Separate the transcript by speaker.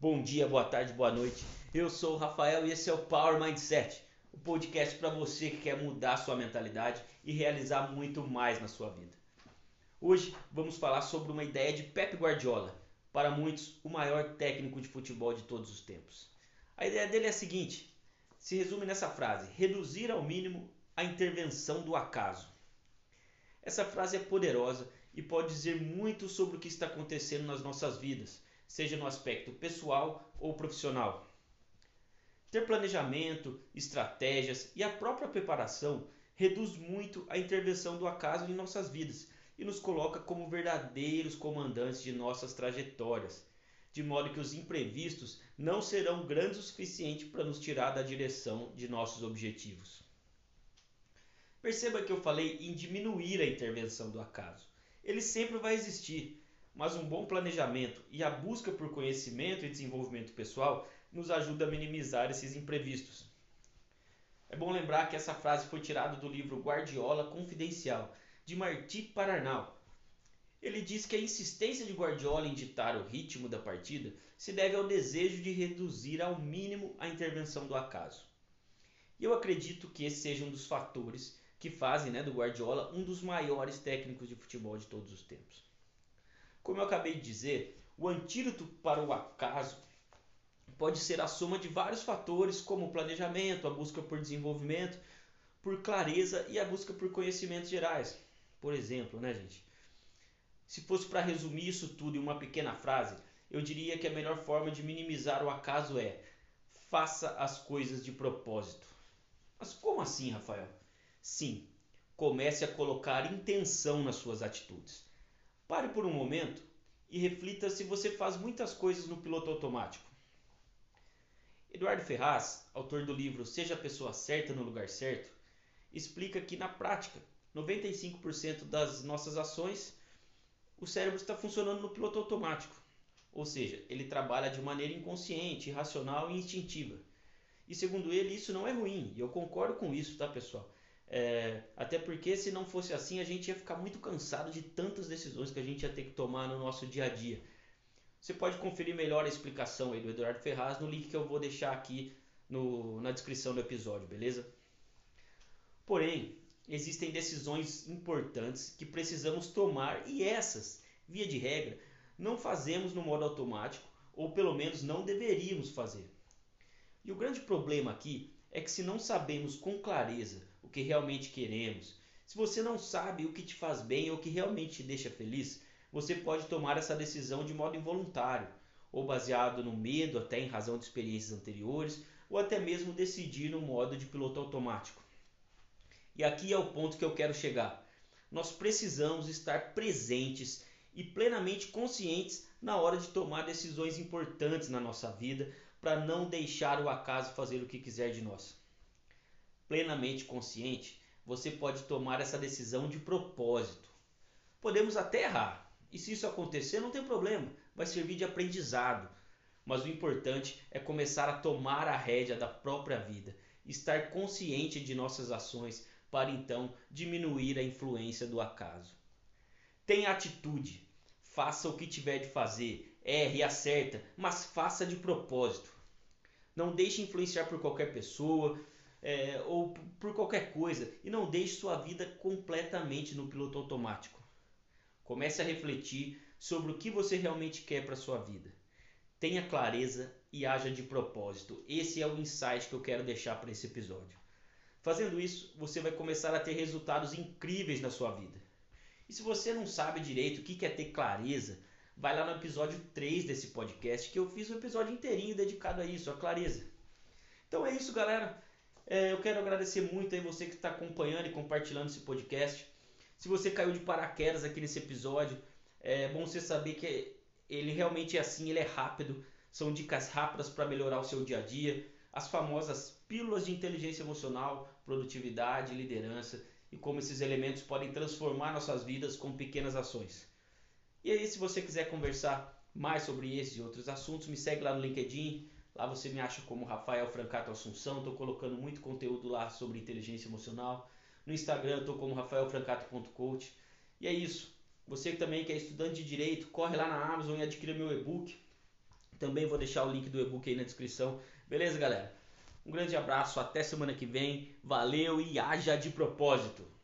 Speaker 1: Bom dia, boa tarde, boa noite. Eu sou o Rafael e esse é o Power Mindset, o podcast para você que quer mudar sua mentalidade e realizar muito mais na sua vida. Hoje vamos falar sobre uma ideia de Pep Guardiola, para muitos o maior técnico de futebol de todos os tempos. A ideia dele é a seguinte: se resume nessa frase: reduzir ao mínimo a intervenção do acaso. Essa frase é poderosa e pode dizer muito sobre o que está acontecendo nas nossas vidas seja no aspecto pessoal ou profissional. Ter planejamento, estratégias e a própria preparação reduz muito a intervenção do acaso em nossas vidas e nos coloca como verdadeiros comandantes de nossas trajetórias, de modo que os imprevistos não serão grandes o suficiente para nos tirar da direção de nossos objetivos. Perceba que eu falei em diminuir a intervenção do acaso. Ele sempre vai existir, mas um bom planejamento e a busca por conhecimento e desenvolvimento pessoal nos ajuda a minimizar esses imprevistos. É bom lembrar que essa frase foi tirada do livro Guardiola Confidencial, de Martí Paranal. Ele diz que a insistência de Guardiola em ditar o ritmo da partida se deve ao desejo de reduzir ao mínimo a intervenção do acaso. E eu acredito que esse seja um dos fatores que fazem né, do Guardiola um dos maiores técnicos de futebol de todos os tempos. Como eu acabei de dizer, o antídoto para o acaso pode ser a soma de vários fatores, como o planejamento, a busca por desenvolvimento, por clareza e a busca por conhecimentos gerais. Por exemplo, né, gente? Se fosse para resumir isso tudo em uma pequena frase, eu diria que a melhor forma de minimizar o acaso é faça as coisas de propósito. Mas como assim, Rafael? Sim, comece a colocar intenção nas suas atitudes. Pare por um momento e reflita se você faz muitas coisas no piloto automático. Eduardo Ferraz, autor do livro Seja a Pessoa Certa no Lugar Certo, explica que na prática, 95% das nossas ações, o cérebro está funcionando no piloto automático. Ou seja, ele trabalha de maneira inconsciente, irracional e instintiva. E segundo ele, isso não é ruim, e eu concordo com isso, tá, pessoal? É, até porque se não fosse assim a gente ia ficar muito cansado de tantas decisões que a gente ia ter que tomar no nosso dia a dia. Você pode conferir melhor a explicação aí do Eduardo Ferraz no link que eu vou deixar aqui no, na descrição do episódio, beleza? Porém, existem decisões importantes que precisamos tomar e essas, via de regra, não fazemos no modo automático ou pelo menos não deveríamos fazer. E o grande problema aqui é que se não sabemos com clareza o que realmente queremos, se você não sabe o que te faz bem ou o que realmente te deixa feliz, você pode tomar essa decisão de modo involuntário, ou baseado no medo, até em razão de experiências anteriores, ou até mesmo decidir no modo de piloto automático. E aqui é o ponto que eu quero chegar. Nós precisamos estar presentes e plenamente conscientes na hora de tomar decisões importantes na nossa vida, para não deixar o acaso fazer o que quiser de nós. Plenamente consciente, você pode tomar essa decisão de propósito. Podemos até errar, e se isso acontecer, não tem problema, vai servir de aprendizado. Mas o importante é começar a tomar a rédea da própria vida, estar consciente de nossas ações para então diminuir a influência do acaso. Tenha atitude, faça o que tiver de fazer, erre e acerta, mas faça de propósito. Não deixe influenciar por qualquer pessoa é, ou por qualquer coisa e não deixe sua vida completamente no piloto automático. Comece a refletir sobre o que você realmente quer para sua vida. Tenha clareza e haja de propósito. Esse é o insight que eu quero deixar para esse episódio. Fazendo isso, você vai começar a ter resultados incríveis na sua vida. E se você não sabe direito o que é ter clareza, vai lá no episódio 3 desse podcast que eu fiz um episódio inteirinho dedicado a isso, a clareza. Então é isso, galera. É, eu quero agradecer muito aí você que está acompanhando e compartilhando esse podcast. Se você caiu de paraquedas aqui nesse episódio, é bom você saber que ele realmente é assim, ele é rápido. São dicas rápidas para melhorar o seu dia a dia. As famosas pílulas de inteligência emocional, produtividade, liderança e como esses elementos podem transformar nossas vidas com pequenas ações. E aí, se você quiser conversar mais sobre esses e outros assuntos, me segue lá no LinkedIn. Lá você me acha como Rafael Francato Assunção. Estou colocando muito conteúdo lá sobre inteligência emocional. No Instagram estou como rafaelfrancato.coach. E é isso. Você também que é estudante de direito, corre lá na Amazon e adquira meu e-book Também vou deixar o link do e-book aí na descrição. Beleza, galera? Um grande abraço, até semana que vem. Valeu e haja de propósito!